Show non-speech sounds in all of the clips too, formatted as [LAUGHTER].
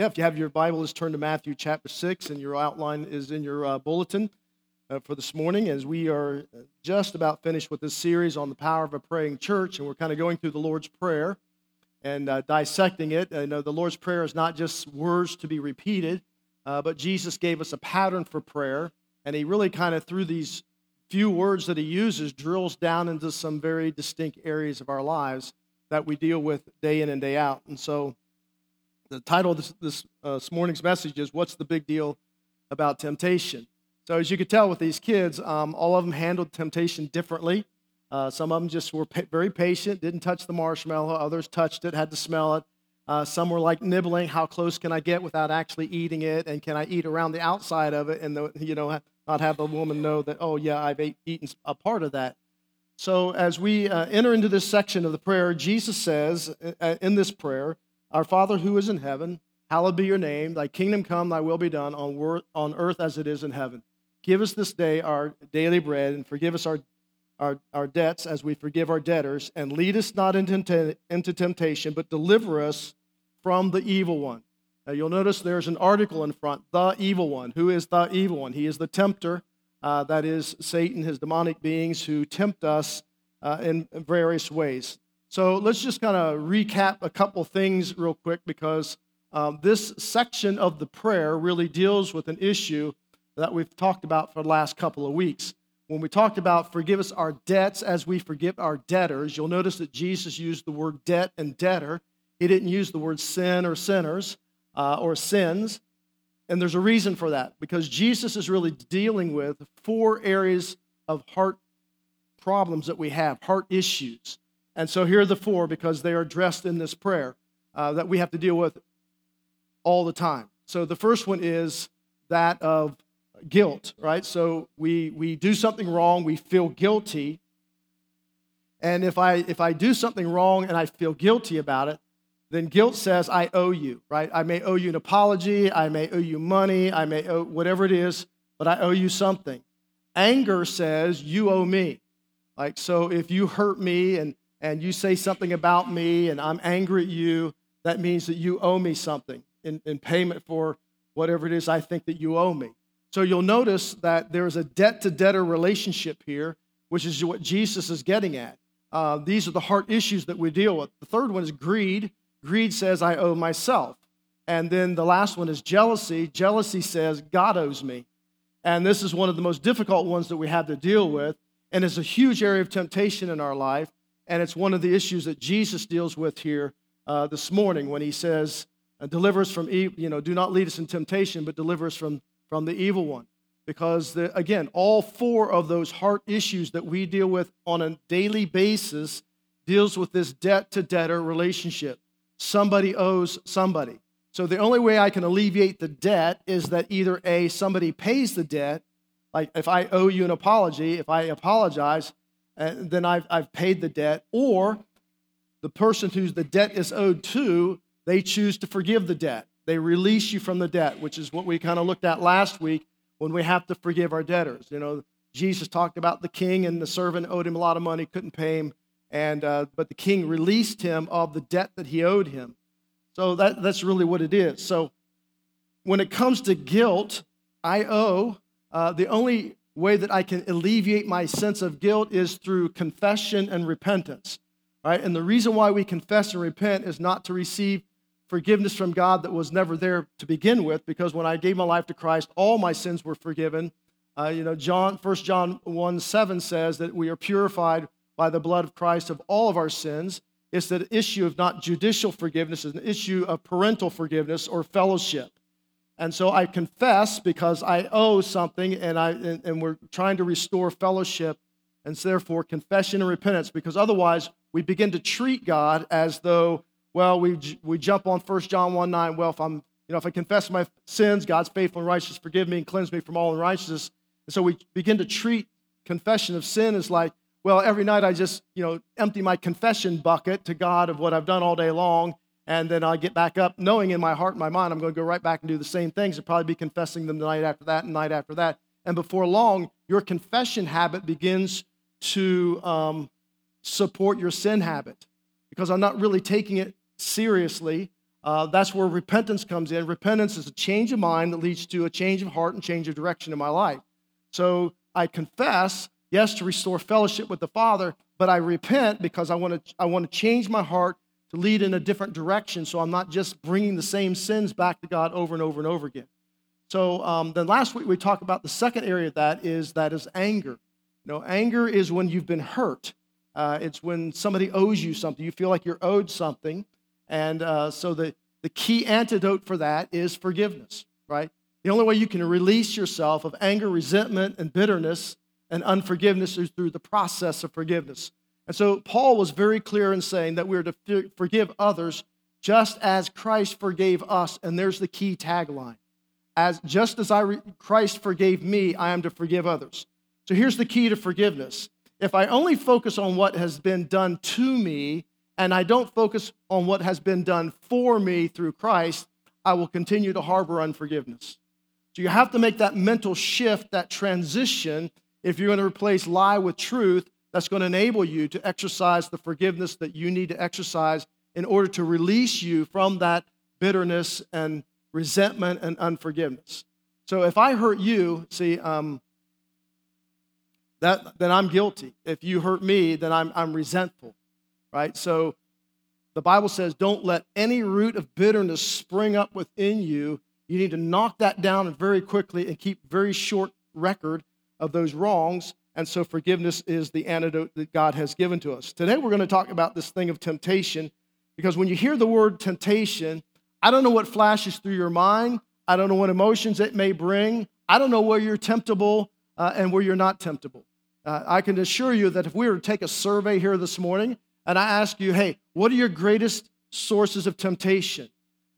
Yeah, if you have your Bible, let's turn to Matthew chapter 6, and your outline is in your uh, bulletin uh, for this morning as we are just about finished with this series on the power of a praying church, and we're kind of going through the Lord's Prayer and uh, dissecting it. I know the Lord's Prayer is not just words to be repeated, uh, but Jesus gave us a pattern for prayer, and He really kind of, through these few words that He uses, drills down into some very distinct areas of our lives that we deal with day in and day out. And so, the title of this, this, uh, this, morning's message is What's the Big Deal About Temptation? So, as you could tell with these kids, um, all of them handled temptation differently. Uh, some of them just were pa- very patient, didn't touch the marshmallow. Others touched it, had to smell it. Uh, some were like nibbling, how close can I get without actually eating it? And can I eat around the outside of it and, the, you know, not have the woman know that, oh, yeah, I've ate, eaten a part of that. So, as we uh, enter into this section of the prayer, Jesus says uh, in this prayer, our Father who is in heaven, hallowed be your name. Thy kingdom come, thy will be done on, wor- on earth as it is in heaven. Give us this day our daily bread, and forgive us our, our, our debts as we forgive our debtors. And lead us not into, into temptation, but deliver us from the evil one. Now, you'll notice there's an article in front, the evil one. Who is the evil one? He is the tempter. Uh, that is Satan, his demonic beings who tempt us uh, in various ways. So let's just kind of recap a couple things real quick because um, this section of the prayer really deals with an issue that we've talked about for the last couple of weeks. When we talked about forgive us our debts as we forgive our debtors, you'll notice that Jesus used the word debt and debtor. He didn't use the word sin or sinners uh, or sins. And there's a reason for that because Jesus is really dealing with four areas of heart problems that we have, heart issues. And so here are the four because they are addressed in this prayer uh, that we have to deal with all the time. So the first one is that of guilt, right? So we, we do something wrong, we feel guilty. And if I, if I do something wrong and I feel guilty about it, then guilt says I owe you, right? I may owe you an apology, I may owe you money, I may owe whatever it is, but I owe you something. Anger says you owe me. Like, so if you hurt me and and you say something about me and I'm angry at you, that means that you owe me something in, in payment for whatever it is I think that you owe me. So you'll notice that there is a debt to debtor relationship here, which is what Jesus is getting at. Uh, these are the heart issues that we deal with. The third one is greed. Greed says, I owe myself. And then the last one is jealousy. Jealousy says, God owes me. And this is one of the most difficult ones that we have to deal with. And it's a huge area of temptation in our life and it's one of the issues that Jesus deals with here uh, this morning when he says, uh, Deliver us from evil, you know, do not lead us in temptation, but deliver us from, from the evil one. Because, the, again, all four of those heart issues that we deal with on a daily basis deals with this debt to debtor relationship. Somebody owes somebody. So the only way I can alleviate the debt is that either A, somebody pays the debt, like if I owe you an apology, if I apologize, and then I've, I've paid the debt, or the person whose the debt is owed to, they choose to forgive the debt. They release you from the debt, which is what we kind of looked at last week when we have to forgive our debtors. You know, Jesus talked about the king and the servant owed him a lot of money, couldn't pay him, and uh, but the king released him of the debt that he owed him. So that, that's really what it is. So when it comes to guilt, I owe. Uh, the only way that I can alleviate my sense of guilt is through confession and repentance. Right? And the reason why we confess and repent is not to receive forgiveness from God that was never there to begin with, because when I gave my life to Christ, all my sins were forgiven. Uh, you know, John, 1 John 1 7 says that we are purified by the blood of Christ of all of our sins. It's the issue of not judicial forgiveness, it's an issue of parental forgiveness or fellowship. And so I confess because I owe something and, I, and, and we're trying to restore fellowship. And so therefore, confession and repentance, because otherwise we begin to treat God as though, well, we, we jump on 1 John 1 9, well, if I'm, you know, if I confess my sins, God's faithful and righteous, forgive me and cleanse me from all unrighteousness. And so we begin to treat confession of sin as like, well, every night I just, you know, empty my confession bucket to God of what I've done all day long, and then I get back up knowing in my heart and my mind I'm going to go right back and do the same things and probably be confessing them the night after that and night after that. And before long, your confession habit begins to um, support your sin habit because I'm not really taking it seriously. uh, that's where repentance comes in. Repentance is a change of mind that leads to a change of heart and change of direction in my life. So I confess, yes, to restore fellowship with the Father, but I repent because I want to I want to change my heart to lead in a different direction so I'm not just bringing the same sins back to God over and over and over again. So um, then last week we talked about the second area of that is that is anger. You know, anger is when you've been hurt. Uh, it's when somebody owes you something. You feel like you're owed something. And uh, so the, the key antidote for that is forgiveness, right? The only way you can release yourself of anger, resentment, and bitterness and unforgiveness is through the process of forgiveness. And so Paul was very clear in saying that we're to forgive others just as Christ forgave us. And there's the key tagline. As just as I re- Christ forgave me, I am to forgive others. So here's the key to forgiveness. If I only focus on what has been done to me and I don't focus on what has been done for me through Christ, I will continue to harbor unforgiveness. So you have to make that mental shift, that transition, if you're going to replace lie with truth, that's going to enable you to exercise the forgiveness that you need to exercise in order to release you from that bitterness and resentment and unforgiveness. So if I hurt you, see, um, that, then I'm guilty. If you hurt me, then I'm, I'm resentful, right? So the Bible says, don't let any root of bitterness spring up within you. You need to knock that down very quickly and keep very short record of those wrongs. And so forgiveness is the antidote that God has given to us. Today we're going to talk about this thing of temptation because when you hear the word temptation, I don't know what flashes through your mind. I don't know what emotions it may bring. I don't know where you're temptable uh, and where you're not temptable. Uh, I can assure you that if we were to take a survey here this morning and I ask you, hey, what are your greatest sources of temptation?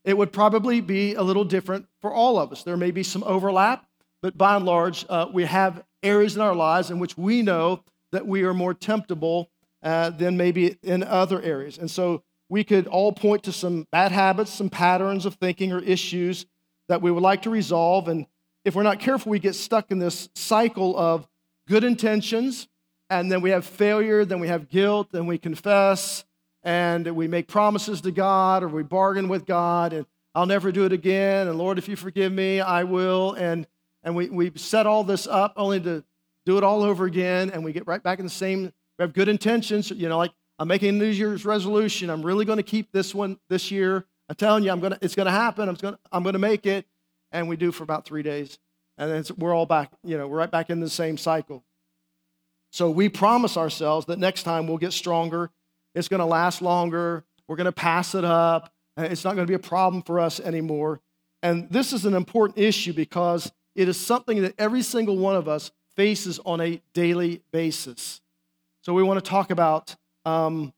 It would probably be a little different for all of us. There may be some overlap, but by and large, uh, we have areas in our lives in which we know that we are more temptable uh, than maybe in other areas. And so we could all point to some bad habits, some patterns of thinking or issues that we would like to resolve. And if we're not careful, we get stuck in this cycle of good intentions, and then we have failure, then we have guilt, then we confess, and we make promises to God or we bargain with God, and I'll never do it again, and Lord, if you forgive me, I will. And, and we, we set all this up only to do it all over again, and we get right back in the same, we have good intentions, you know, like I'm making a New Year's resolution. I'm really going to keep this one this year. I'm telling you, I'm gonna, it's going to happen. I'm going, I'm going to make it. And we do for about three days and then we're all back, you know, we're right back in the same cycle. So we promise ourselves that next time we'll get stronger, it's going to last longer, we're going to pass it up, it's not going to be a problem for us anymore. And this is an important issue because it is something that every single one of us faces on a daily basis. So we want to talk about um,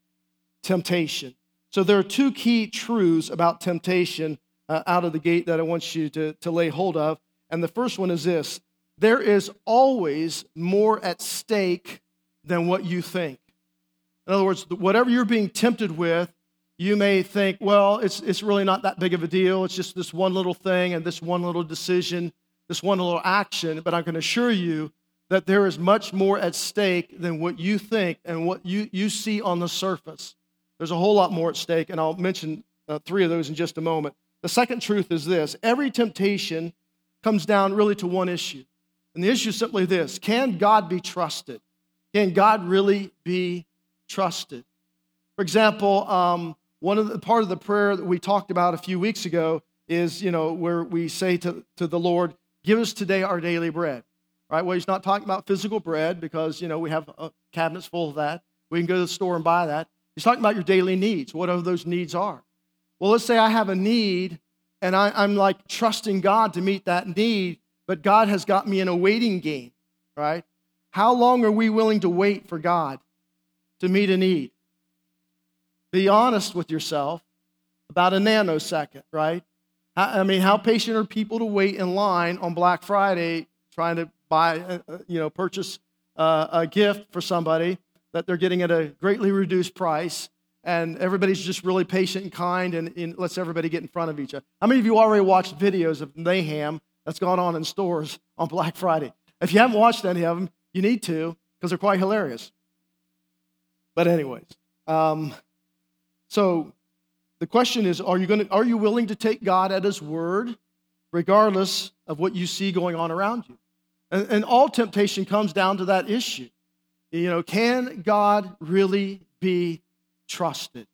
temptation. So there are two key truths about temptation uh, out of the gate that I want you to, to lay hold of. And the first one is this there is always more at stake than what you think. In other words, whatever you're being tempted with, you may think, well, it's, it's really not that big of a deal. It's just this one little thing and this one little decision, this one little action. But I can assure you that there is much more at stake than what you think and what you, you see on the surface. There's a whole lot more at stake, and I'll mention uh, three of those in just a moment. The second truth is this every temptation comes down really to one issue. And the issue is simply this Can God be trusted? Can God really be trusted? For example, um, one of the part of the prayer that we talked about a few weeks ago is, you know, where we say to, to the Lord, give us today our daily bread. Right? Well, he's not talking about physical bread because, you know, we have uh, cabinets full of that. We can go to the store and buy that. He's talking about your daily needs, whatever those needs are. Well, let's say I have a need and I, am like trusting God to meet that need, but God has got me in a waiting game, right? How long are we willing to wait for God to meet a need? Be honest with yourself about a nanosecond, right? I mean, how patient are people to wait in line on Black Friday trying to buy, uh, uh, you know, purchase uh, a gift for somebody that they're getting at a greatly reduced price? and everybody's just really patient and kind and, and, lets everybody get in front of each other. How many of you already watched videos of mayhem that's gone on in stores on Black Friday? If you haven't watched any of them, you need to because they're quite hilarious. But, anyways, um, so the question is are you, going to, are you willing to take God at His word, regardless of what you see going on around you? And, and all temptation comes down to that issue. You know, can God really be trusted?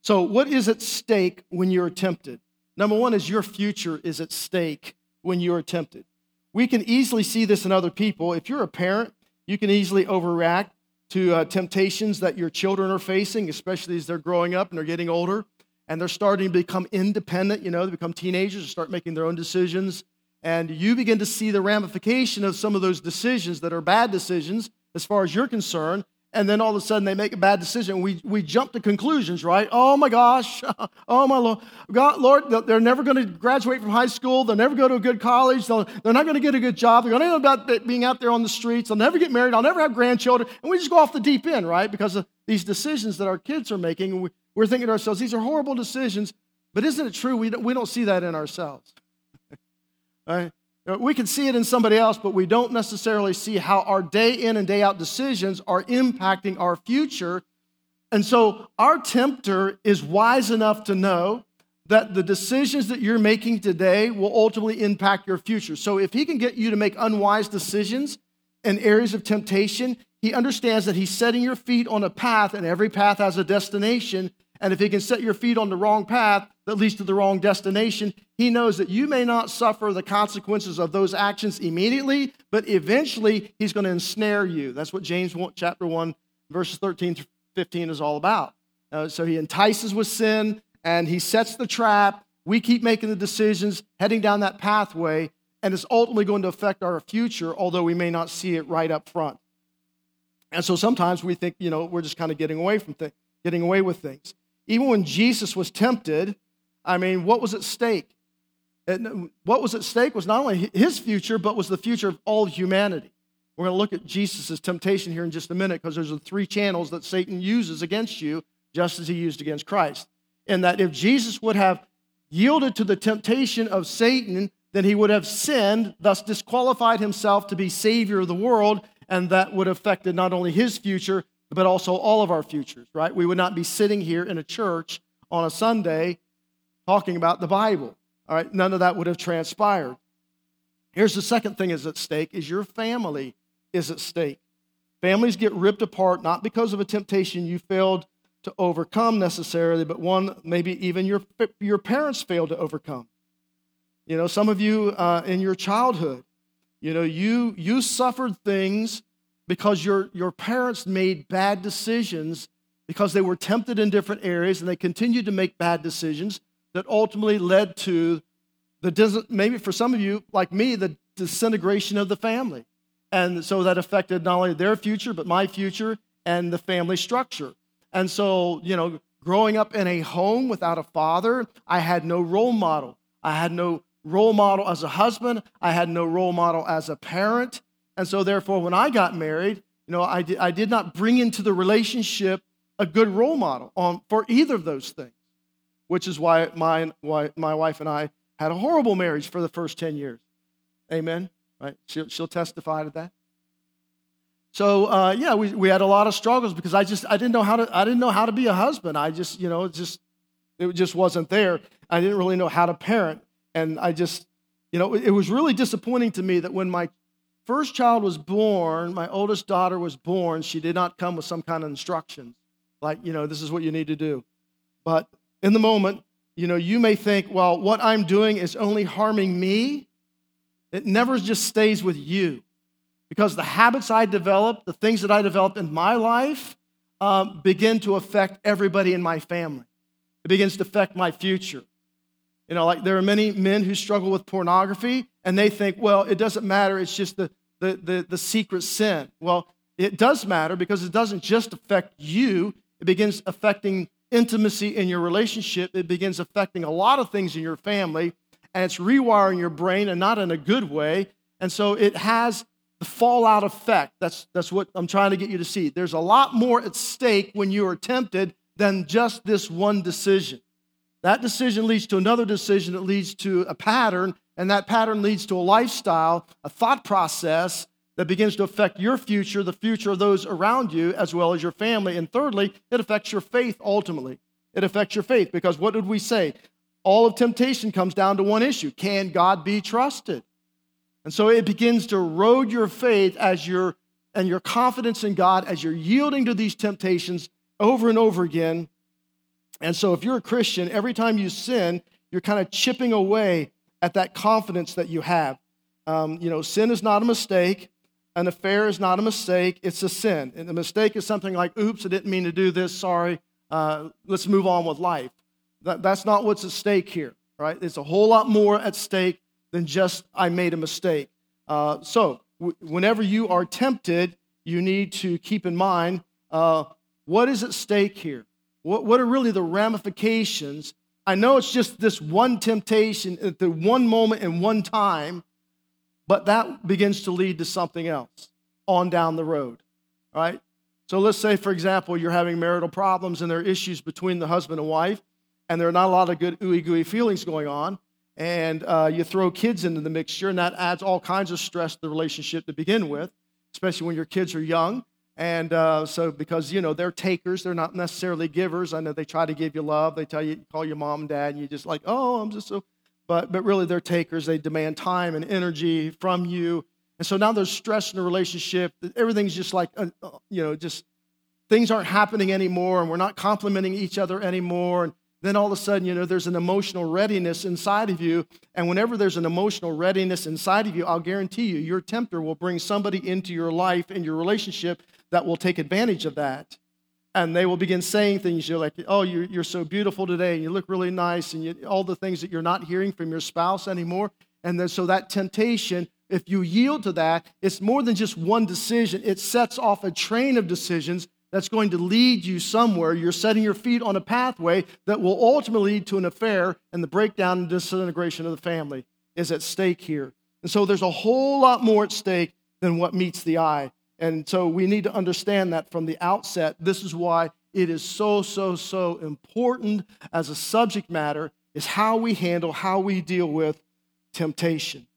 So, what is at stake when you're tempted? Number one is your future is at stake when you're tempted. We can easily see this in other people. If you're a parent, you can easily overreact to uh, temptations that your children are facing, especially as they're growing up and they're getting older and they're starting to become independent. You know, they become teenagers and start making their own decisions. And you begin to see the ramification of some of those decisions that are bad decisions as far as you're concerned and then all of a sudden they make a bad decision. We, we jump to conclusions, right? Oh my gosh, [LAUGHS] oh my Lord, God, Lord, they're never going to graduate from high school. They'll never go to a good college. they are not going to get a good job. They're going to end up being out there on the streets. They'll never get married. I'll never have grandchildren. And we just go off the deep end, right? Because of these decisions that our kids are making. We're thinking to ourselves, these are horrible decisions. But isn't it true? We don't, we don't see that in ourselves. [LAUGHS] right? Uh, we can see it in somebody else, but we don't necessarily see how our day in and day out decisions are impacting our future. And so our tempter is wise enough to know that the decisions that you're making today will ultimately impact your future. So if he can get you to make unwise decisions in areas of temptation, he understands that he's setting your feet on a path, and every path has a destination. And if he can set your feet on the wrong path that leads to the wrong destination, he knows that you may not suffer the consequences of those actions immediately, but eventually he's going to ensnare you. That's what James 1, chapter 1, verses 13 to 15 is all about. Uh, so he entices with sin and he sets the trap. We keep making the decisions, heading down that pathway, and it's ultimately going to affect our future, although we may not see it right up front. And so sometimes we think, you know, we're just kind of getting away from things, getting away with things. Even when Jesus was tempted, I mean, what was at stake? what was at stake was not only his future, but was the future of all humanity. We're going to look at Jesus' temptation here in just a minute because there's the three channels that Satan uses against you, just as he used against Christ. And that if Jesus would have yielded to the temptation of Satan, then he would have sinned, thus disqualified himself to be Savior of the world, and that would have affected not only his future, but also all of our futures, right? We would not be sitting here in a church on a Sunday talking about the Bible. All right, none of that would have transpired. Here's the second thing is at stake is your family is at stake. Families get ripped apart not because of a temptation you failed to overcome necessarily, but one maybe even your, your parents failed to overcome. You know, some of you uh, in your childhood, you know, you, you suffered things because your, your parents made bad decisions because they were tempted in different areas and they continued to make bad decisions that ultimately led to the maybe for some of you like me the disintegration of the family. And so that affected not only their future but my future and the family structure. And so you know growing up in a home without a father i had no role model. I had no role model as a husband. I had no role model as a parent and so therefore when i got married you know i did, I did not bring into the relationship a good role model on, for either of those things which is why my, why my wife and I had a horrible marriage for the first 10 years. Amen? Right? She'll, she'll testify to that. So uh, yeah, we, we had a lot of struggles because I just I didn't know how to I didn't know how to be a husband. I just you know just it just wasn't there. I didn't really know how to parent, and I just you know it was really disappointing to me that when my first child was born, my oldest daughter was born, she did not come with some kind of instructions like you know this is what you need to do. But in the moment, you know, you may think, well, what I'm doing is only harming me. It never just stays with you. Because the habits I develop, the things that I developed in my life, um, begin to affect everybody in my family. It begins to affect my future. You know, like there are many men who struggle with pornography and they think, well, it doesn't matter, it's just the, the, the, the secret sin. Well, it does matter because it doesn't just affect you, it begins affecting intimacy in your relationship, it begins affecting a lot of things in your family, and it's rewiring your brain and not in a good way. And so it has the fallout effect. That's, that's what I'm trying to get you to see. There's a lot more at stake when you are tempted than just this one decision. That decision leads to another decision that leads to a pattern, and that pattern leads to a lifestyle, a thought process, that begins to affect your future, the future of those around you, as well as your family. And thirdly, it affects your faith ultimately. it affects your faith. Because what did we say? All of temptation comes down to one issue can God be trusted? And so it begins to erode your faith as you're and your confidence in God as you're yielding to these temptations over and over again. And so if you're a Christian, every time you sin, you're kind of chipping away at that confidence that you have. Um, you know, sin is not a mistake. An affair is not a mistake, it's a sin. And the mistake is something like, oops, I didn't mean to do this, sorry, uh, let's move on with life. That, that's not what's at stake here, right? It's a whole lot more at stake than just, I made a mistake. Uh, so, w- whenever you are tempted, you need to keep in mind uh, what is at stake here? What, what are really the ramifications? I know it's just this one temptation at the one moment and one time, but that begins to lead to something else on down the road, right? So let's say, for example, you're having marital problems and there are issues between the husband and wife, and there are not a lot of good ooey gooey feelings going on, and uh, you throw kids into the mixture, and that adds all kinds of stress to the relationship to begin with, especially when your kids are young. And uh, so, because you know they're takers, they're not necessarily givers. I know they try to give you love. They tell you, call your mom and dad, and you just like, oh, I'm just so but, but really they're takers. They demand time and energy from you. And so now there's stress in the relationship. Everything's just like, uh, uh, you know, just things aren't happening anymore and we're not complimenting each other anymore. And then all of a sudden, you know, there's an emotional readiness inside of you. And whenever there's an emotional readiness inside of you, I'll guarantee you, your tempter will bring somebody into your life and your relationship that will take advantage of that. And they will begin saying things you're like oh you're, you're so beautiful today and you look really nice and you, all the things that you're not hearing from your spouse anymore. And then so that temptation if you yield to that it's more than just one decision. It sets off a train of decisions that's going to lead you somewhere. You're setting your feet on a pathway that will ultimately lead to an affair and the breakdown and disintegration of the family is at stake here. And so there's a whole lot more at stake than what meets the eye and so we need to understand that from the outset. This is why it is so, so, so important as a subject matter is how we handle, how we deal with temptation.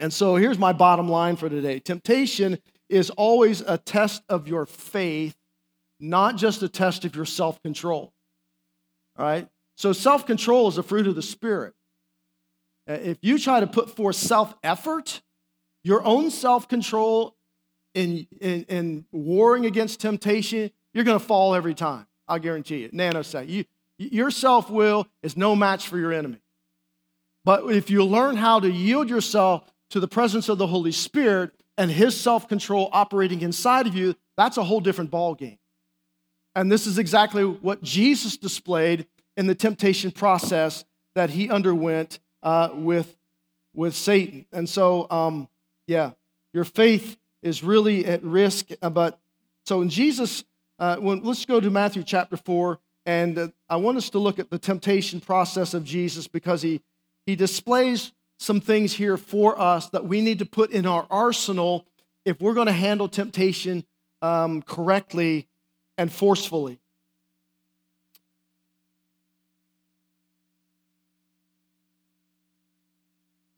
And so here's my bottom line for today temptation is always a test of your faith, not just a test of your self control. All right? So self control is a fruit of the Spirit. Uh, if you try to put forth self effort, your own self control in, in, in warring against temptation, you're going to fall every time. I'll guarantee it. Nanosecond. You, your self will is no match for your enemy. But if you learn how to yield yourself to the presence of the Holy Spirit and His self control operating inside of you, that's a whole different ballgame. And this is exactly what Jesus displayed in the temptation process that He underwent uh, with, with Satan. And so, um, yeah, your faith is really at risk. Uh, but so in Jesus, uh, when, let's go to Matthew chapter 4, and uh, I want us to look at the temptation process of Jesus because he, he displays some things here for us that we need to put in our arsenal if we're going to handle temptation um, correctly and forcefully.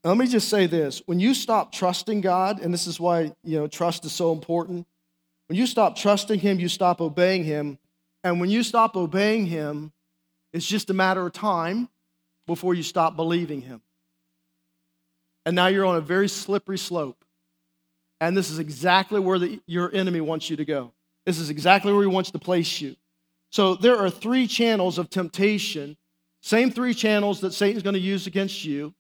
Let me just say this when you stop trusting God, and this is why you know trust is so important. When you stop trusting Him, you stop obeying Him. And when you stop obeying Him, it's just a matter of time before you stop believing Him. And now you're on a very slippery slope. And this is exactly where the, your enemy wants you to go. This is exactly where he wants to place you. So there are three channels of temptation, same three channels that Satan's going to use against you.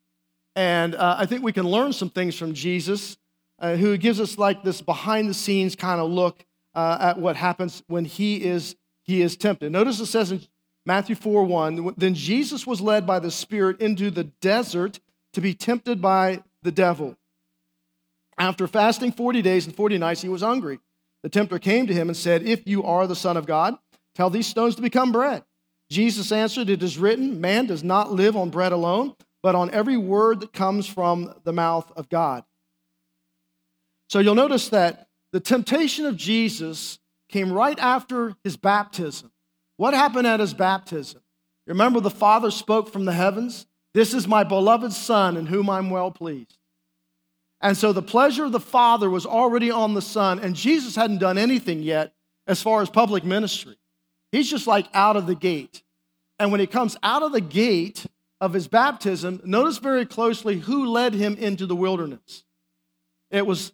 And uh, I think we can learn some things from Jesus, uh, who gives us like this behind the scenes kind of look uh, at what happens when he is, he is tempted. Notice it says in Matthew 4 1, then Jesus was led by the Spirit into the desert to be tempted by the devil. After fasting 40 days and 40 nights, he was hungry. The tempter came to him and said, If you are the Son of God, tell these stones to become bread. Jesus answered, It is written, Man does not live on bread alone but on every word that comes from the mouth of God. So you'll notice that the temptation of Jesus came right after his baptism. What happened at his baptism? Remember, the Father spoke from the heavens, This is my beloved Son in whom I'm well pleased. And so the pleasure of the Father was already on the Son, and Jesus hadn't done anything yet as far as public ministry. He's just like out of the gate. And when he comes out of the gate of his baptism, notice very closely who led him into the wilderness. It was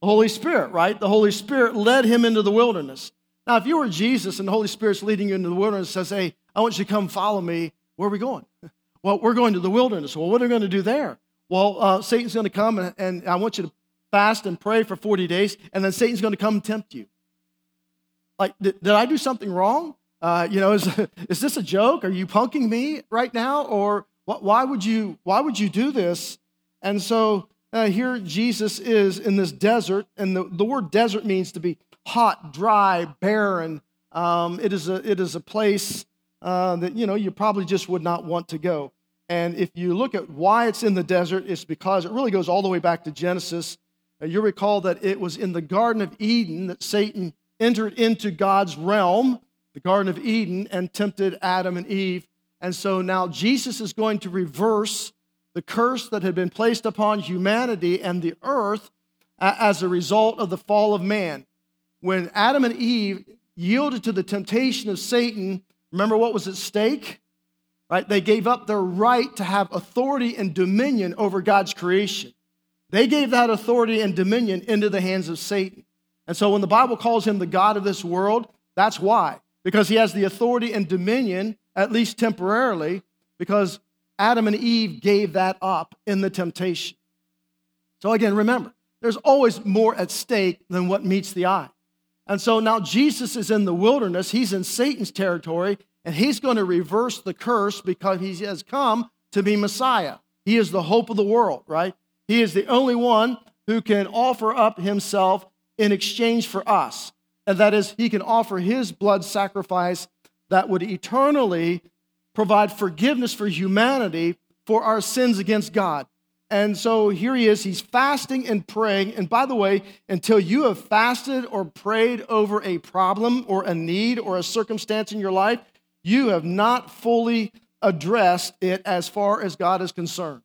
the Holy Spirit, right? The Holy Spirit led him into the wilderness. Now, if you were Jesus and the Holy Spirit's leading you into the wilderness, says, Hey, I want you to come follow me. Where are we going? [LAUGHS] Well, we're going to the wilderness. Well, what are we going to do there? Well, uh, Satan's going to come and, and I want you to fast and pray for 40 days, and then Satan's going to come tempt you. Like, did, did I do something wrong? Uh, you know, is, [LAUGHS] is this a joke? Are you punking me right now? Or why would you, why would you do this? And so uh, here Jesus is in this desert, and the, the word desert means to be hot, dry, barren. Um, it, is a, it is a place uh, that, you know, you probably just would not want to go. And if you look at why it's in the desert, it's because it really goes all the way back to Genesis. Uh, you recall that it was in the Garden of Eden that Satan entered into God's realm, the Garden of Eden, and tempted Adam and Eve. And so now Jesus is going to reverse the curse that had been placed upon humanity and the earth as a result of the fall of man. When Adam and Eve yielded to the temptation of Satan, remember what was at stake? Right? They gave up their right to have authority and dominion over God's creation. They gave that authority and dominion into the hands of Satan. And so when the Bible calls him the God of this world, that's why. Because he has the authority and dominion, at least temporarily, because Adam and Eve gave that up in the temptation. So again, remember, there's always more at stake than what meets the eye. And so now Jesus is in the wilderness, he's in Satan's territory, and he's going to reverse the curse because he has come to be Messiah. He is the hope of the world, right? He is the only one who can offer up himself in exchange for us. And that is, he can offer his blood sacrifice that would eternally provide forgiveness for humanity for our sins against God. And so here he is, he's fasting and praying. And by the way, until you have fasted or prayed over a problem or a need or a circumstance in your life, you have not fully addressed it as far as God is concerned.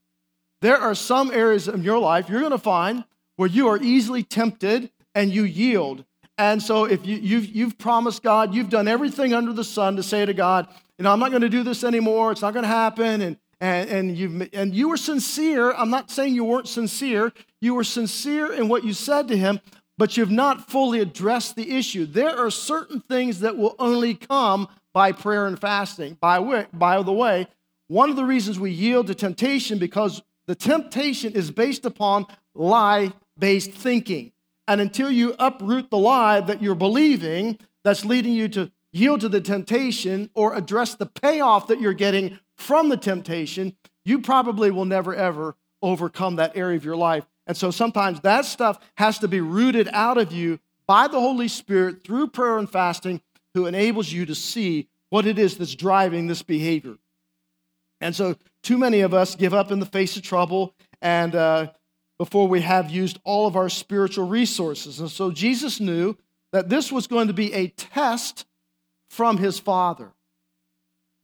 There are some areas in your life you're going to find where you are easily tempted and you yield. And so if you, you've, you've promised God, you've done everything under the sun to say to God, you know, I'm not going to do this anymore. It's not going to happen. And, and, and, you and you were sincere. I'm not saying you weren't sincere. You were sincere in what you said to him, but you've not fully addressed the issue. There are certain things that will only come by prayer and fasting. By, way, by the way, one of the reasons we yield to temptation because the temptation is based upon lie based thinking. And until you uproot the lie that you're believing that's leading you to yield to the temptation or address the payoff that you're getting from the temptation, you probably will never ever overcome that area of your life. And so sometimes that stuff has to be rooted out of you by the Holy Spirit through prayer and fasting, who enables you to see what it is that's driving this behavior. And so, too many of us give up in the face of trouble and uh, before we have used all of our spiritual resources. And so, Jesus knew that this was going to be a test from his Father,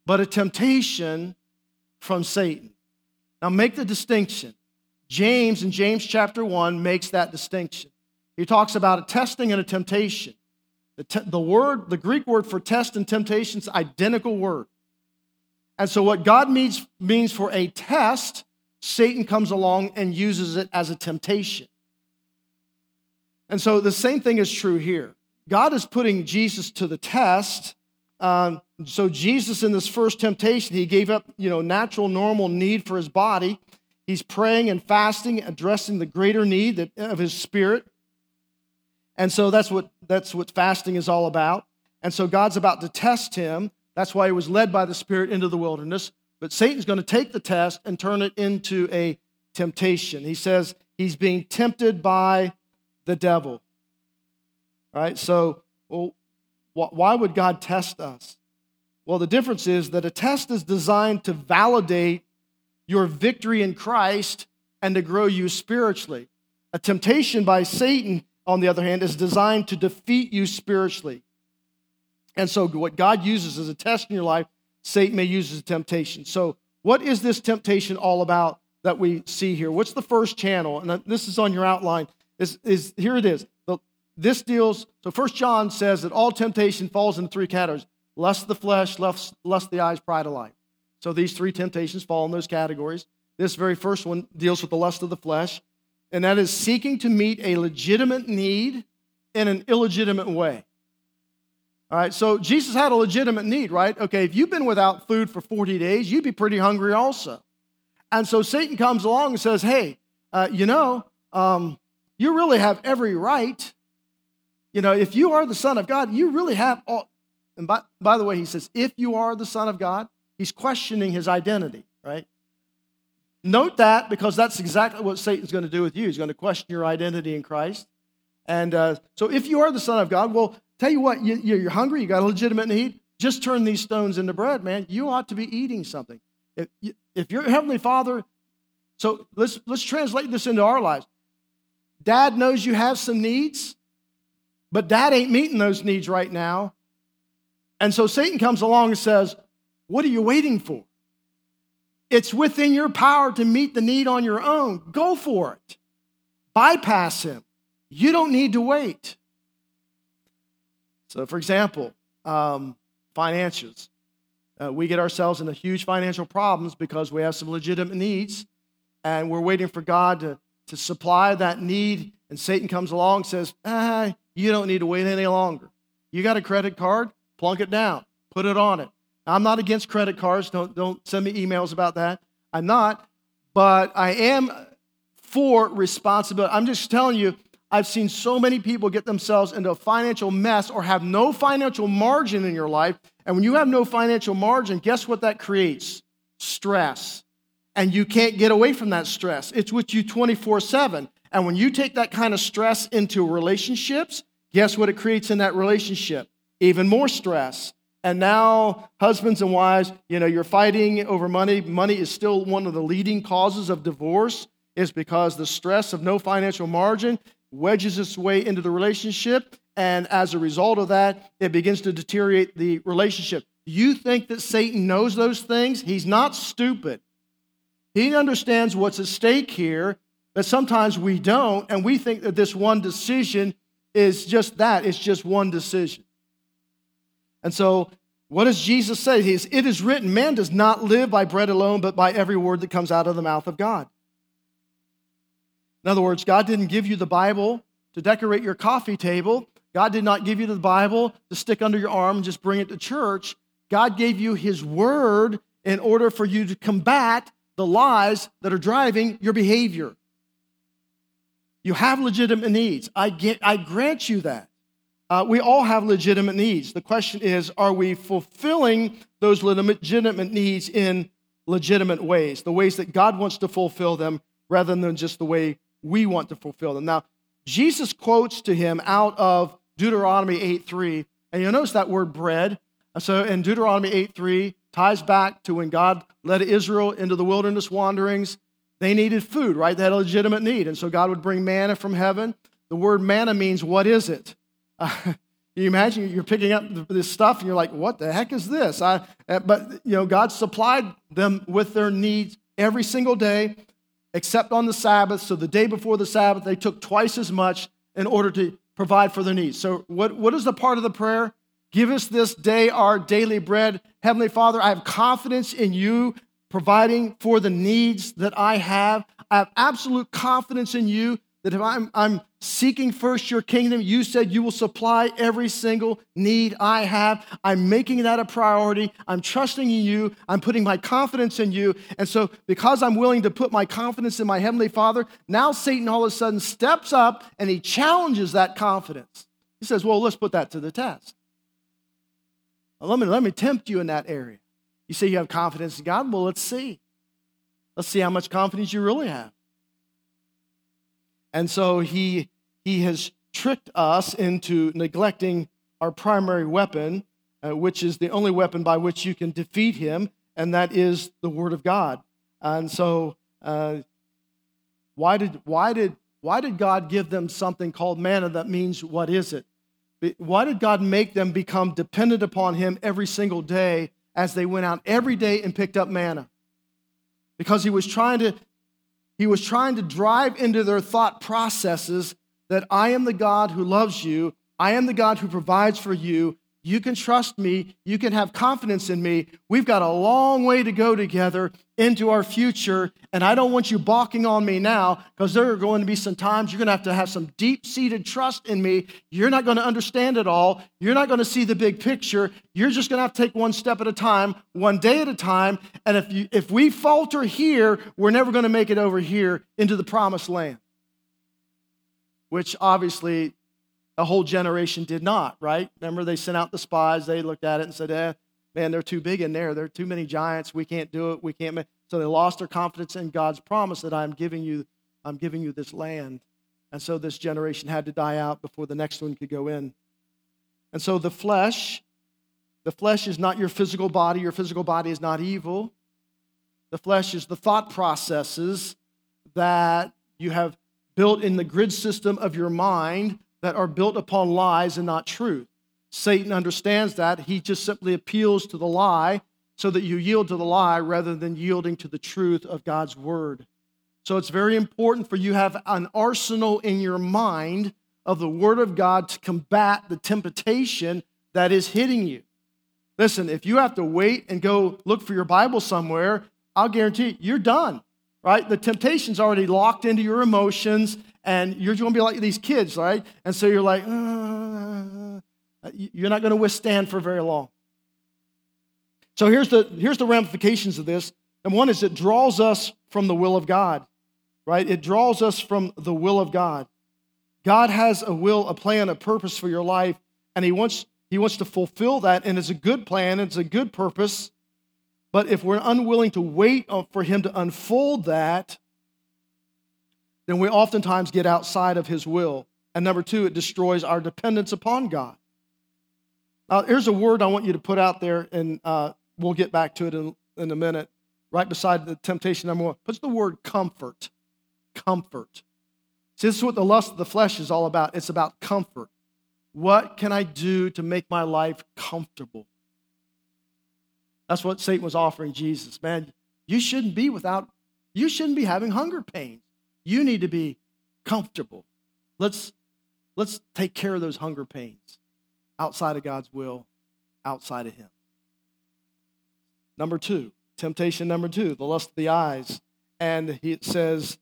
but a temptation from Satan. Now, make the distinction. James in James chapter 1 makes that distinction. He talks about a testing and a temptation. The, te- the word, the Greek word for test and temptation is identical word. And so, what God means, means for a test, Satan comes along and uses it as a temptation. And so, the same thing is true here. God is putting Jesus to the test um, so Jesus, in this first temptation, he gave up, you know, natural, normal need for his body. He's praying and fasting, addressing the greater need of his spirit. And so that's what that's what fasting is all about. And so God's about to test him. That's why he was led by the Spirit into the wilderness. But Satan's going to take the test and turn it into a temptation. He says he's being tempted by the devil. All right? So, well, why would God test us? Well, the difference is that a test is designed to validate your victory in Christ and to grow you spiritually. A temptation by Satan, on the other hand, is designed to defeat you spiritually. And so, what God uses as a test in your life, Satan may use as a temptation. So, what is this temptation all about that we see here? What's the first channel? And this is on your outline. Is, is here it is. This deals, so First John says that all temptation falls into three categories lust of the flesh, lust, lust of the eyes, pride of life. So these three temptations fall in those categories. This very first one deals with the lust of the flesh, and that is seeking to meet a legitimate need in an illegitimate way. All right, so Jesus had a legitimate need, right? Okay, if you've been without food for 40 days, you'd be pretty hungry also. And so Satan comes along and says, hey, uh, you know, um, you really have every right. You know, if you are the Son of God, you really have all. And by, by the way, he says, if you are the Son of God, he's questioning his identity, right? Note that because that's exactly what Satan's going to do with you. He's going to question your identity in Christ. And uh, so, if you are the Son of God, well, tell you what, you, are hungry, you got a legitimate need, just turn these stones into bread, man. You ought to be eating something. If, if your Heavenly Father, so let's, let's translate this into our lives. Dad knows you have some needs, but dad ain't meeting those needs right now. And so Satan comes along and says, What are you waiting for? It's within your power to meet the need on your own. Go for it. Bypass him. You don't need to wait. So, for example, um, financials. Uh, we get ourselves into huge financial problems because we have some legitimate needs and we're waiting for God to, to supply that need. And Satan comes along and says, ah, You don't need to wait any longer. You got a credit card? Plunk it down, put it on it. I'm not against credit cards. Don't, don't send me emails about that. I'm not. But I am for responsibility. I'm just telling you, I've seen so many people get themselves into a financial mess or have no financial margin in your life. And when you have no financial margin, guess what that creates? Stress. And you can't get away from that stress. It's with you 24 7. And when you take that kind of stress into relationships, guess what it creates in that relationship? Even more stress. And now, husbands and wives, you know, you're fighting over money. Money is still one of the leading causes of divorce, is because the stress of no financial margin wedges its way into the relationship, and as a result of that, it begins to deteriorate the relationship. You think that Satan knows those things? He's not stupid. He understands what's at stake here, but sometimes we don't, and we think that this one decision is just that it's just one decision. And so, what does Jesus say? He says, It is written, man does not live by bread alone, but by every word that comes out of the mouth of God. In other words, God didn't give you the Bible to decorate your coffee table. God did not give you the Bible to stick under your arm and just bring it to church. God gave you His Word in order for you to combat the lies that are driving your behavior. You have legitimate needs. I, get, I grant you that. Uh, we all have legitimate needs. The question is are we fulfilling those legitimate needs in legitimate ways, the ways that God wants to fulfill them rather than just the way we want to fulfill them. Now, Jesus quotes to him out of Deuteronomy 8:3, and you'll notice that word bread. So in Deuteronomy 8:3 ties back to when God led Israel into the wilderness wanderings. They needed food, right? They had a legitimate need. And so God would bring manna from heaven. The word manna means what is it? Uh, [LAUGHS] you imagine you're picking up this stuff and you're like, what the heck is this? I, uh, but, you know, God supplied them with their needs every single day except on the Sabbath. So the day before the Sabbath, they took twice as much in order to provide for their needs. So, what, what is the part of the prayer? Give us this day our daily bread. Heavenly Father, I have confidence in you providing for the needs that I have. I have absolute confidence in you that if I'm, I'm seeking first your kingdom, you said you will supply every single need I have. I'm making that a priority. I'm trusting in you. I'm putting my confidence in you. And so, because I'm willing to put my confidence in my Heavenly Father, now Satan all of a sudden steps up and he challenges that confidence. He says, Well, let's put that to the test. Well, let, me, let me tempt you in that area. You say you have confidence in God? Well, let's see. Let's see how much confidence you really have. And so he, he has tricked us into neglecting our primary weapon, uh, which is the only weapon by which you can defeat him, and that is the Word of God. And so, uh, why, did, why, did, why did God give them something called manna that means what is it? Why did God make them become dependent upon Him every single day as they went out every day and picked up manna? Because He was trying to he was trying to drive into their thought processes that I am the God who loves you, I am the God who provides for you. You can trust me. You can have confidence in me. We've got a long way to go together into our future. And I don't want you balking on me now because there are going to be some times you're going to have to have some deep seated trust in me. You're not going to understand it all. You're not going to see the big picture. You're just going to have to take one step at a time, one day at a time. And if, you, if we falter here, we're never going to make it over here into the promised land, which obviously a whole generation did not, right? Remember, they sent out the spies. They looked at it and said, eh, man, they're too big in there. There are too many giants. We can't do it. We can't make. So they lost their confidence in God's promise that I'm giving you, I'm giving you this land. And so this generation had to die out before the next one could go in. And so the flesh, the flesh is not your physical body. Your physical body is not evil. The flesh is the thought processes that you have built in the grid system of your mind that are built upon lies and not truth. Satan understands that. He just simply appeals to the lie so that you yield to the lie rather than yielding to the truth of God's word. So it's very important for you have an arsenal in your mind of the word of God to combat the temptation that is hitting you. Listen, if you have to wait and go look for your Bible somewhere, I'll guarantee you, you're done, right? The temptation's already locked into your emotions and you're going to be like these kids, right? And so you're like, uh, Uh, you're not going to withstand for very long. So here's the, here's the ramifications of this. And one is it draws us from the will of God, right? It draws us from the will of God. God has a will, a plan, a purpose for your life, and He wants, he wants to fulfill that, and it's a good plan, it's a good purpose. But if we're unwilling to wait for Him to unfold that, then we oftentimes get outside of His will. And number two, it destroys our dependence upon God. Now, here's a word I want you to put out there, and uh, we'll get back to it in, in a minute. Right beside the temptation number one, puts the word comfort. Comfort. See, this is what the lust of the flesh is all about. It's about comfort. What can I do to make my life comfortable? That's what Satan was offering Jesus. Man, you shouldn't be without, you shouldn't be having hunger pains. You need to be comfortable. Let's, let's take care of those hunger pains outside of God's will, outside of Him. Number two, temptation number two, the lust of the eyes. And it says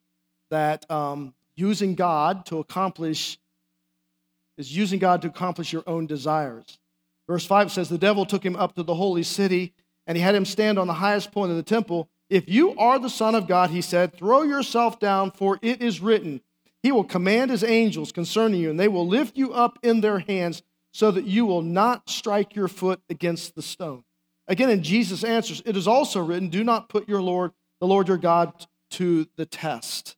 that um, using God to accomplish is using God to accomplish your own desires. Verse 5 says, The devil took him up to the holy city, and he had him stand on the highest point of the temple if you are the Son of God, he said, throw yourself down, for it is written, He will command His angels concerning you, and they will lift you up in their hands so that you will not strike your foot against the stone. Again, in Jesus' answers, it is also written, Do not put your Lord, the Lord your God, to the test.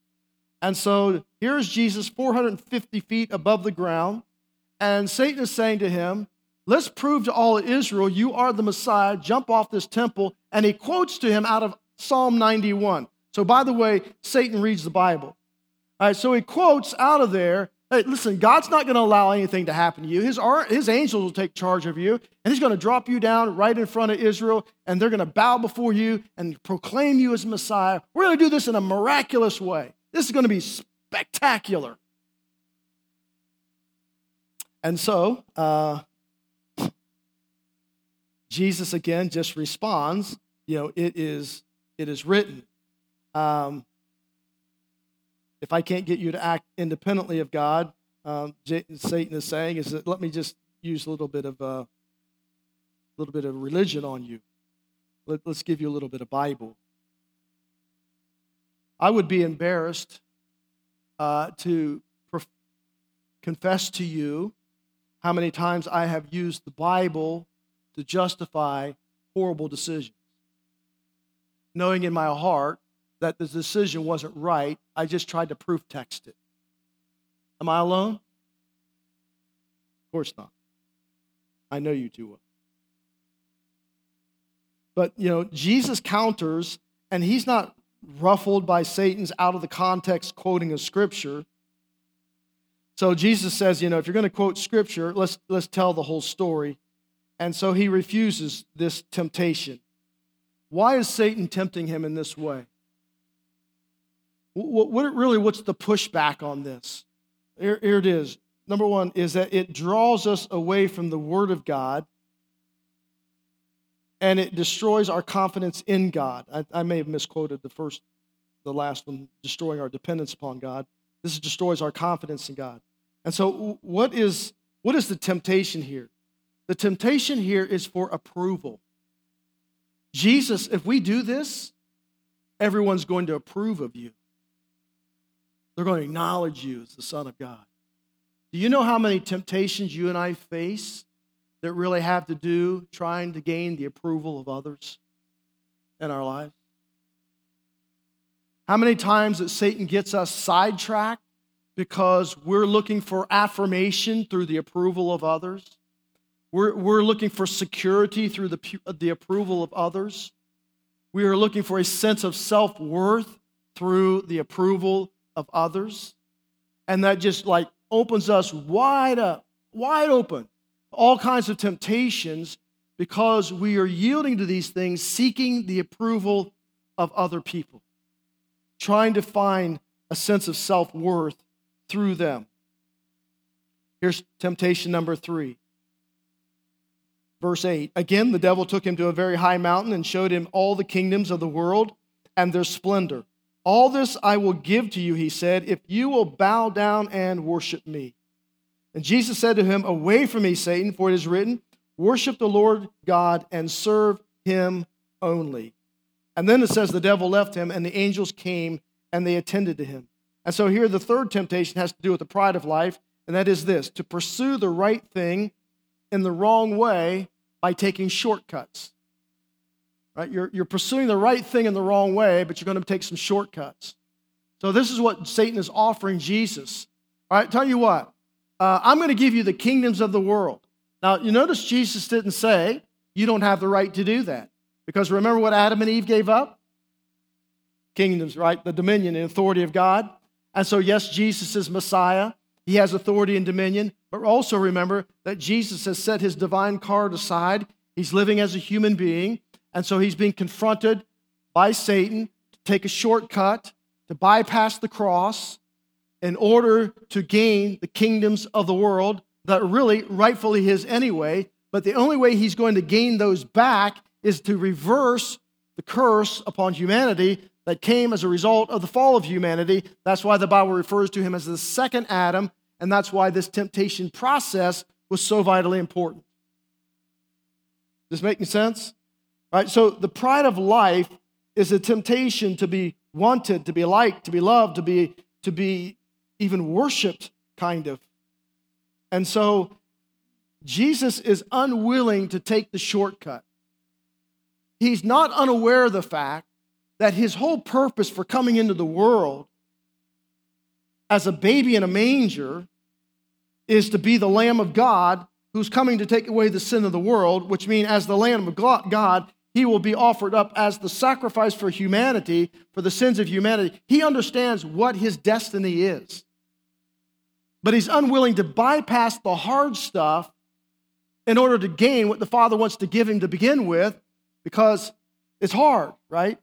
And so here's Jesus 450 feet above the ground, and Satan is saying to him, Let's prove to all Israel you are the Messiah. Jump off this temple. And he quotes to him out of Psalm 91. So, by the way, Satan reads the Bible. All right, so he quotes out of there hey, listen, God's not going to allow anything to happen to you. His, his angels will take charge of you, and he's going to drop you down right in front of Israel, and they're going to bow before you and proclaim you as Messiah. We're going to do this in a miraculous way. This is going to be spectacular. And so, uh, Jesus again just responds, you know, it is it is written. Um, if I can't get you to act independently of God, um, Satan is saying is that let me just use a little bit of a uh, little bit of religion on you. Let, let's give you a little bit of Bible. I would be embarrassed uh, to prof- confess to you how many times I have used the Bible to justify horrible decisions knowing in my heart that the decision wasn't right. I just tried to proof text it. Am I alone? Of course not. I know you too well. But, you know, Jesus counters, and he's not ruffled by Satan's out of the context quoting of Scripture. So Jesus says, you know, if you're going to quote Scripture, let's, let's tell the whole story. And so he refuses this temptation. Why is Satan tempting him in this way? What, what really, what's the pushback on this? Here, here it is. number one, is that it draws us away from the Word of God and it destroys our confidence in God. I, I, may have misquoted the first, the last one, destroying our dependence upon God. This destroys our confidence in God. And so, what is, what is the temptation here? The temptation here is for approval. Jesus, if we do this, everyone's going to approve of you. They're going to acknowledge you as the Son of God. Do you know how many temptations you and I face that really have to do trying to gain the approval of others in our lives? How many times that Satan gets us sidetracked because we're looking for affirmation through the approval of others? We're, we're looking for security through the, the approval of others. We are looking for a sense of self worth through the approval of others. And that just like opens us wide up, wide open all kinds of temptations because we are yielding to these things, seeking the approval of other people, trying to find a sense of self worth through them. Here's temptation number three. Verse 8 Again, the devil took him to a very high mountain and showed him all the kingdoms of the world and their splendor. All this I will give to you, he said, if you will bow down and worship me. And Jesus said to him, Away from me, Satan, for it is written, Worship the Lord God and serve him only. And then it says the devil left him, and the angels came and they attended to him. And so here the third temptation has to do with the pride of life, and that is this to pursue the right thing in the wrong way by taking shortcuts. Right? You're, you're pursuing the right thing in the wrong way, but you're going to take some shortcuts. So this is what Satan is offering Jesus. All right, tell you what, uh, I'm going to give you the kingdoms of the world. Now, you notice Jesus didn't say, you don't have the right to do that. Because remember what Adam and Eve gave up? Kingdoms, right? The dominion and authority of God. And so, yes, Jesus is Messiah. He has authority and dominion. But also remember that Jesus has set his divine card aside. He's living as a human being. And so he's being confronted by Satan to take a shortcut, to bypass the cross, in order to gain the kingdoms of the world that are really rightfully his anyway. But the only way he's going to gain those back is to reverse the curse upon humanity that came as a result of the fall of humanity. That's why the Bible refers to him as the second Adam, and that's why this temptation process was so vitally important. Does this making sense? Right, so the pride of life is a temptation to be wanted, to be liked, to be loved, to be, to be even worshiped, kind of. And so Jesus is unwilling to take the shortcut. He's not unaware of the fact that his whole purpose for coming into the world as a baby in a manger is to be the Lamb of God who's coming to take away the sin of the world, which means as the Lamb of God, he will be offered up as the sacrifice for humanity, for the sins of humanity. He understands what his destiny is but he's unwilling to bypass the hard stuff in order to gain what the Father wants to give him to begin with because it's hard, right?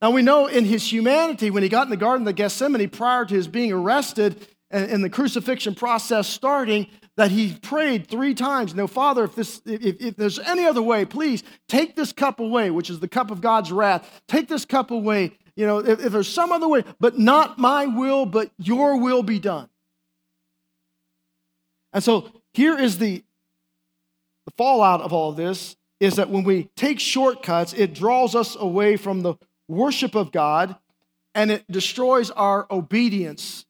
Now we know in his humanity, when he got in the Garden of Gethsemane prior to his being arrested and, the crucifixion process starting, that he prayed three times, No, Father, if, this, if, if there's any other way, please take this cup away, which is the cup of God's wrath. Take this cup away. You know, if, if there's some other way, but not my will, but your will be done. And so here is the, the fallout of all of this is that when we take shortcuts, it draws us away from the worship of God and it destroys our obedience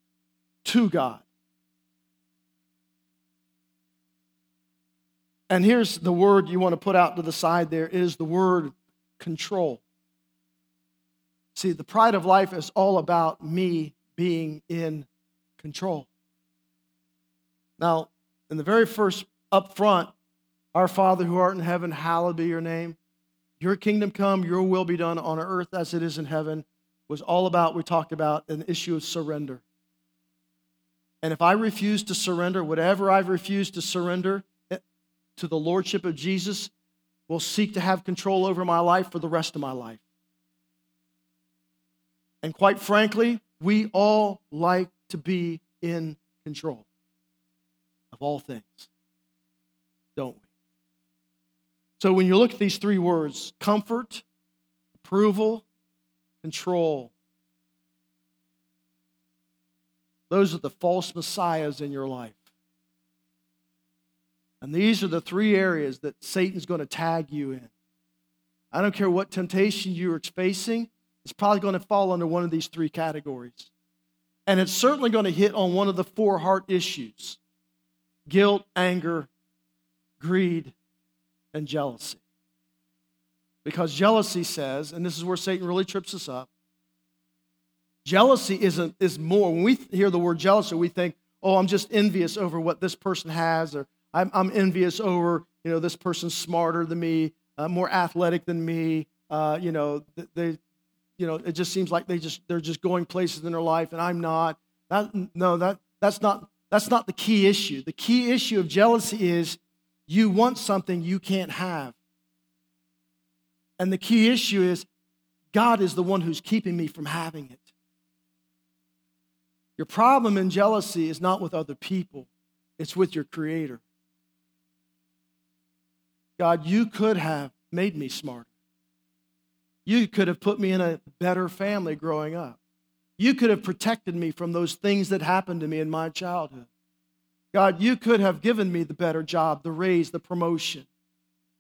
to God. And here's the word you want to put out to the side there is the word control. See, the pride of life is all about me being in control. Now, in the very first up front, our Father who art in heaven, hallowed be your name. Your kingdom come, your will be done on earth as it is in heaven, was all about, we talked about, an issue of surrender. And if I refuse to surrender, whatever I've refused to surrender to the Lordship of Jesus, will seek to have control over my life for the rest of my life. And quite frankly, we all like to be in control. Of all things, don't we? So when you look at these three words comfort, approval, control those are the false messiahs in your life. And these are the three areas that Satan's going to tag you in. I don't care what temptation you're facing, it's probably going to fall under one of these three categories. And it's certainly going to hit on one of the four heart issues guilt, anger, greed, and jealousy. Because jealousy says, and this is where Satan really trips us up, jealousy isn't, is more. When we hear the word jealousy, we think, oh, I'm just envious over what this person has, or I'm, I'm envious over, you know, this person's smarter than me, uh, more athletic than me. Uh, you know, they, you know, it just seems like they just they're just going places in their life, and I'm not. That, no, that that's not that's not the key issue. The key issue of jealousy is you want something you can't have. And the key issue is God is the one who's keeping me from having it. Your problem in jealousy is not with other people, it's with your Creator. God, you could have made me smarter. You could have put me in a better family growing up. You could have protected me from those things that happened to me in my childhood. God, you could have given me the better job, the raise, the promotion.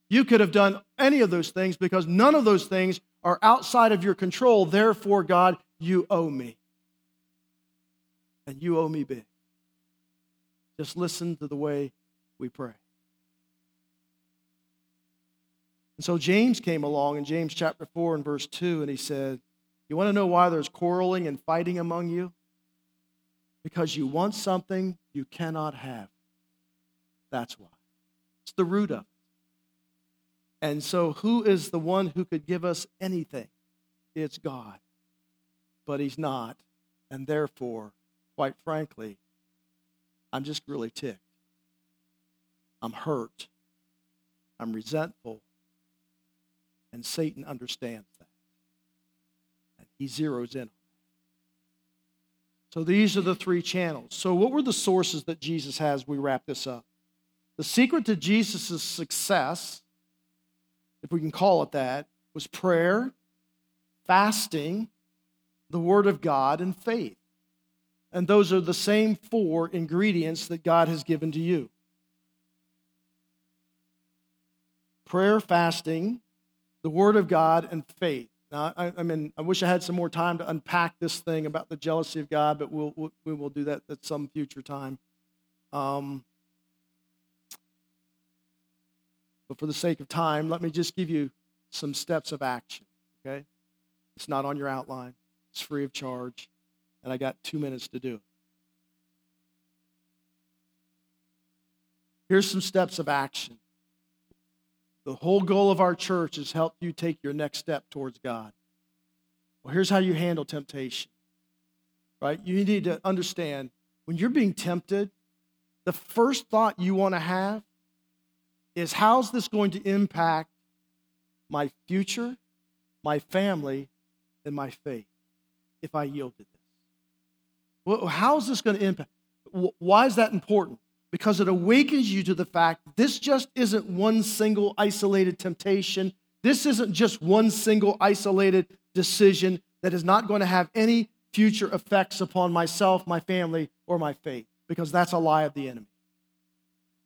You could have done any of those things because none of those things are outside of your control. Therefore, God, you owe me and you owe me big. Just listen to the way we pray. And so James came along in James chapter 4 and verse 2, and he said, You want to know why there's quarreling and fighting among you? Because you want something you cannot have. That's why. It's the root of it. And so, who is the one who could give us anything? It's God. But He's not. And therefore, quite frankly, I'm just really ticked. I'm hurt. I'm resentful. And Satan understands that. And he zeroes in. So these are the three channels. So, what were the sources that Jesus has? We wrap this up. The secret to Jesus' success, if we can call it that, was prayer, fasting, the Word of God, and faith. And those are the same four ingredients that God has given to you prayer, fasting, the Word of God, and faith. Now, I, I, mean, I wish I had some more time to unpack this thing about the jealousy of God, but we'll, we'll we will do that at some future time. Um, but for the sake of time, let me just give you some steps of action. Okay, it's not on your outline. It's free of charge and I got two minutes to do it. Here's some steps of action. The whole goal of our church is help you take your next step towards God. Well, here's how you handle temptation. Right? You need to understand when you're being tempted, the first thought you want to have is how's this going to impact my future, my family, and my faith if I yield to this? Well, how is this going to impact? Why is that important? Because it awakens you to the fact this just isn't one single isolated temptation. This isn't just one single isolated decision that is not going to have any future effects upon myself, my family, or my faith, because that's a lie of the enemy.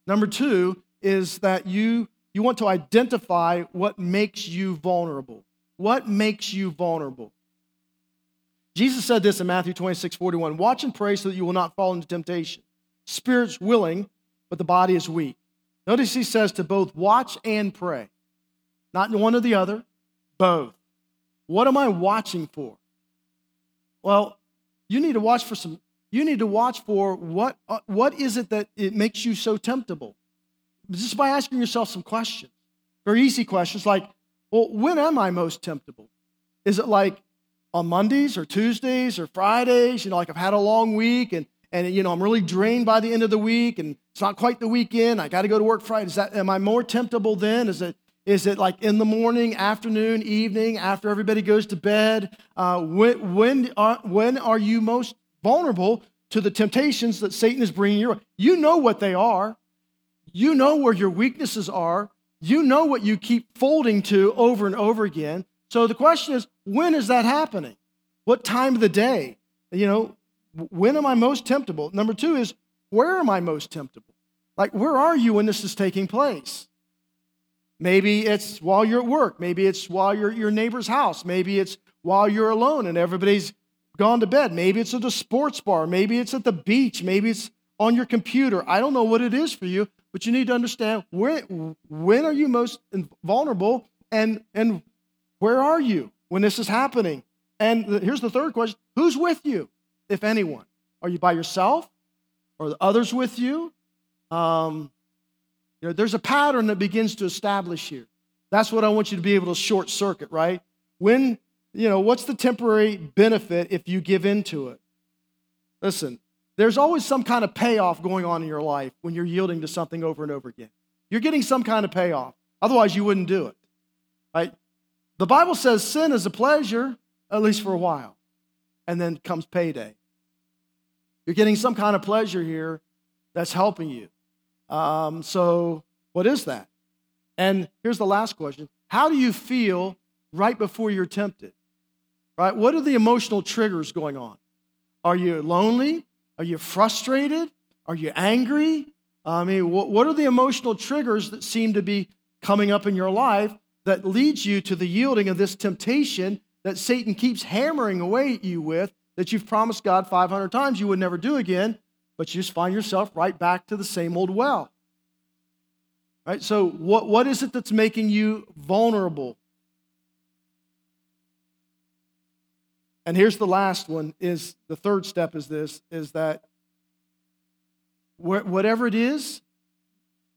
Number two is that you, you want to identify what makes you vulnerable. What makes you vulnerable? Jesus said this in Matthew 26, 41 Watch and pray so that you will not fall into temptation. Spirit's willing, but the body is weak. Notice he says to both watch and pray. Not one or the other, both. What am I watching for? Well, you need to watch for some, you need to watch for what, uh, what is it that it makes you so temptable? Just by asking yourself some questions. Very easy questions like, well, when am I most temptable? Is it like on Mondays or Tuesdays or Fridays. You know, like I've had a long week and, and you know, I'm really drained by the end of the week and it's not quite the weekend. I got to go to work Friday. Is that, am I more temptable then? Is it, is it like in the morning, afternoon, evening, after everybody goes to bed? Uh, when, when, are, when are you most vulnerable to the temptations that Satan is bringing you. You know what they are. You know where your weaknesses are. You know what you keep folding to over and over again. So the question is, when is that happening? What time of the day? You know, when am I most temptable? Number two is, where am I most temptable? Like, where are you when this is taking place? Maybe it's while you're at work. Maybe it's while you're at your neighbor's house. Maybe it's while you're alone and everybody's gone to bed. Maybe it's at a sports bar. Maybe it's at the beach. Maybe it's on your computer. I don't know what it is for you, but you need to understand when, when are you most vulnerable and, and where are you when this is happening? And here's the third question Who's with you, if anyone? Are you by yourself? Are the others with you? Um, you know, there's a pattern that begins to establish here. That's what I want you to be able to short circuit, right? When, you know, what's the temporary benefit if you give into it? Listen, there's always some kind of payoff going on in your life when you're yielding to something over and over again. You're getting some kind of payoff. Otherwise, you wouldn't do it. Right? The Bible says sin is a pleasure, at least for a while. And then comes payday. You're getting some kind of pleasure here that's helping you. Um, so, what is that? And here's the last question How do you feel right before you're tempted? Right? What are the emotional triggers going on? Are you lonely? Are you frustrated? Are you angry? I mean, what are the emotional triggers that seem to be coming up in your life that leads you to the yielding of this temptation that Satan keeps hammering away at you with that you've promised God 500 times you would never do again, but you just find yourself right back to the same old well. Right? So, what, what is it that's making you vulnerable? And here's the last one is the third step is this is that whatever it is,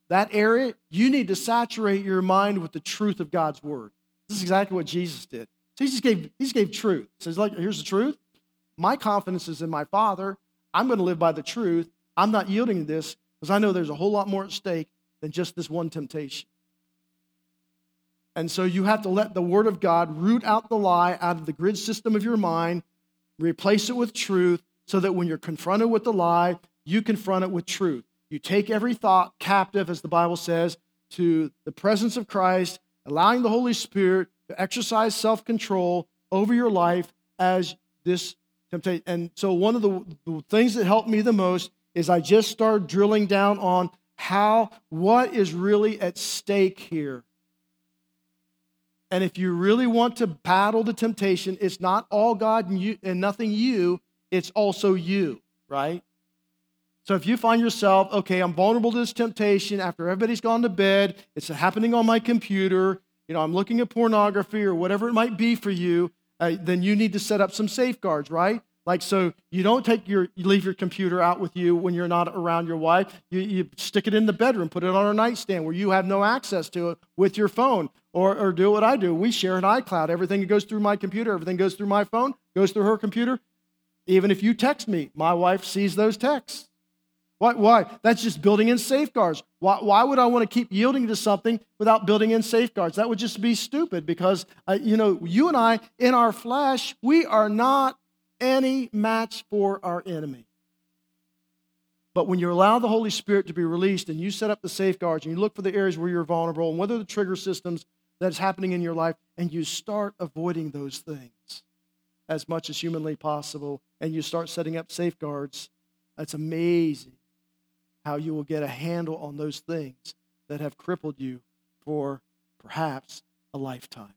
that area, you need to saturate your mind with the truth of God's word. This is exactly what Jesus did. Jesus gave, he gave truth. He says, like, here's the truth. My confidence is in my Father. I'm going to live by the truth. I'm not yielding to this because I know there's a whole lot more at stake than just this one temptation. And so you have to let the Word of God root out the lie out of the grid system of your mind, replace it with truth, so that when you're confronted with the lie, you confront it with truth. You take every thought captive, as the Bible says, to the presence of Christ, allowing the Holy Spirit to exercise self control over your life as this temptation. And so, one of the, the, things that helped me the most is I just started drilling down on how, what is really at stake here. And if you really want to battle the temptation, it's not all God and, you, and nothing you, it's also you, right? So if you find yourself, okay, I'm vulnerable to this temptation after everybody's gone to bed, it's happening on my computer, you know, I'm looking at pornography or whatever it might be for you, uh, then you need to set up some safeguards, right? Like, so you don't take your, you leave your computer out with you when you're not around your wife. You, you stick it in the bedroom, put it on a nightstand where you have no access to it with your phone. Or, or do what I do. We share an iCloud. Everything that goes through my computer, everything goes through my phone, goes through her computer. Even if you text me, my wife sees those texts. Why? Why? That's just building in safeguards. Why, why would I want to keep yielding to something without building in safeguards? That would just be stupid because, uh, you know, you and I, in our flesh, we are not any match for our enemy. But when you allow the Holy Spirit to be released and you set up the safeguards and you look for the areas where you're vulnerable and what are the trigger systems that's happening in your life, and you start avoiding those things as much as humanly possible, and you start setting up safeguards, that's amazing how you will get a handle on those things that have crippled you for perhaps a lifetime.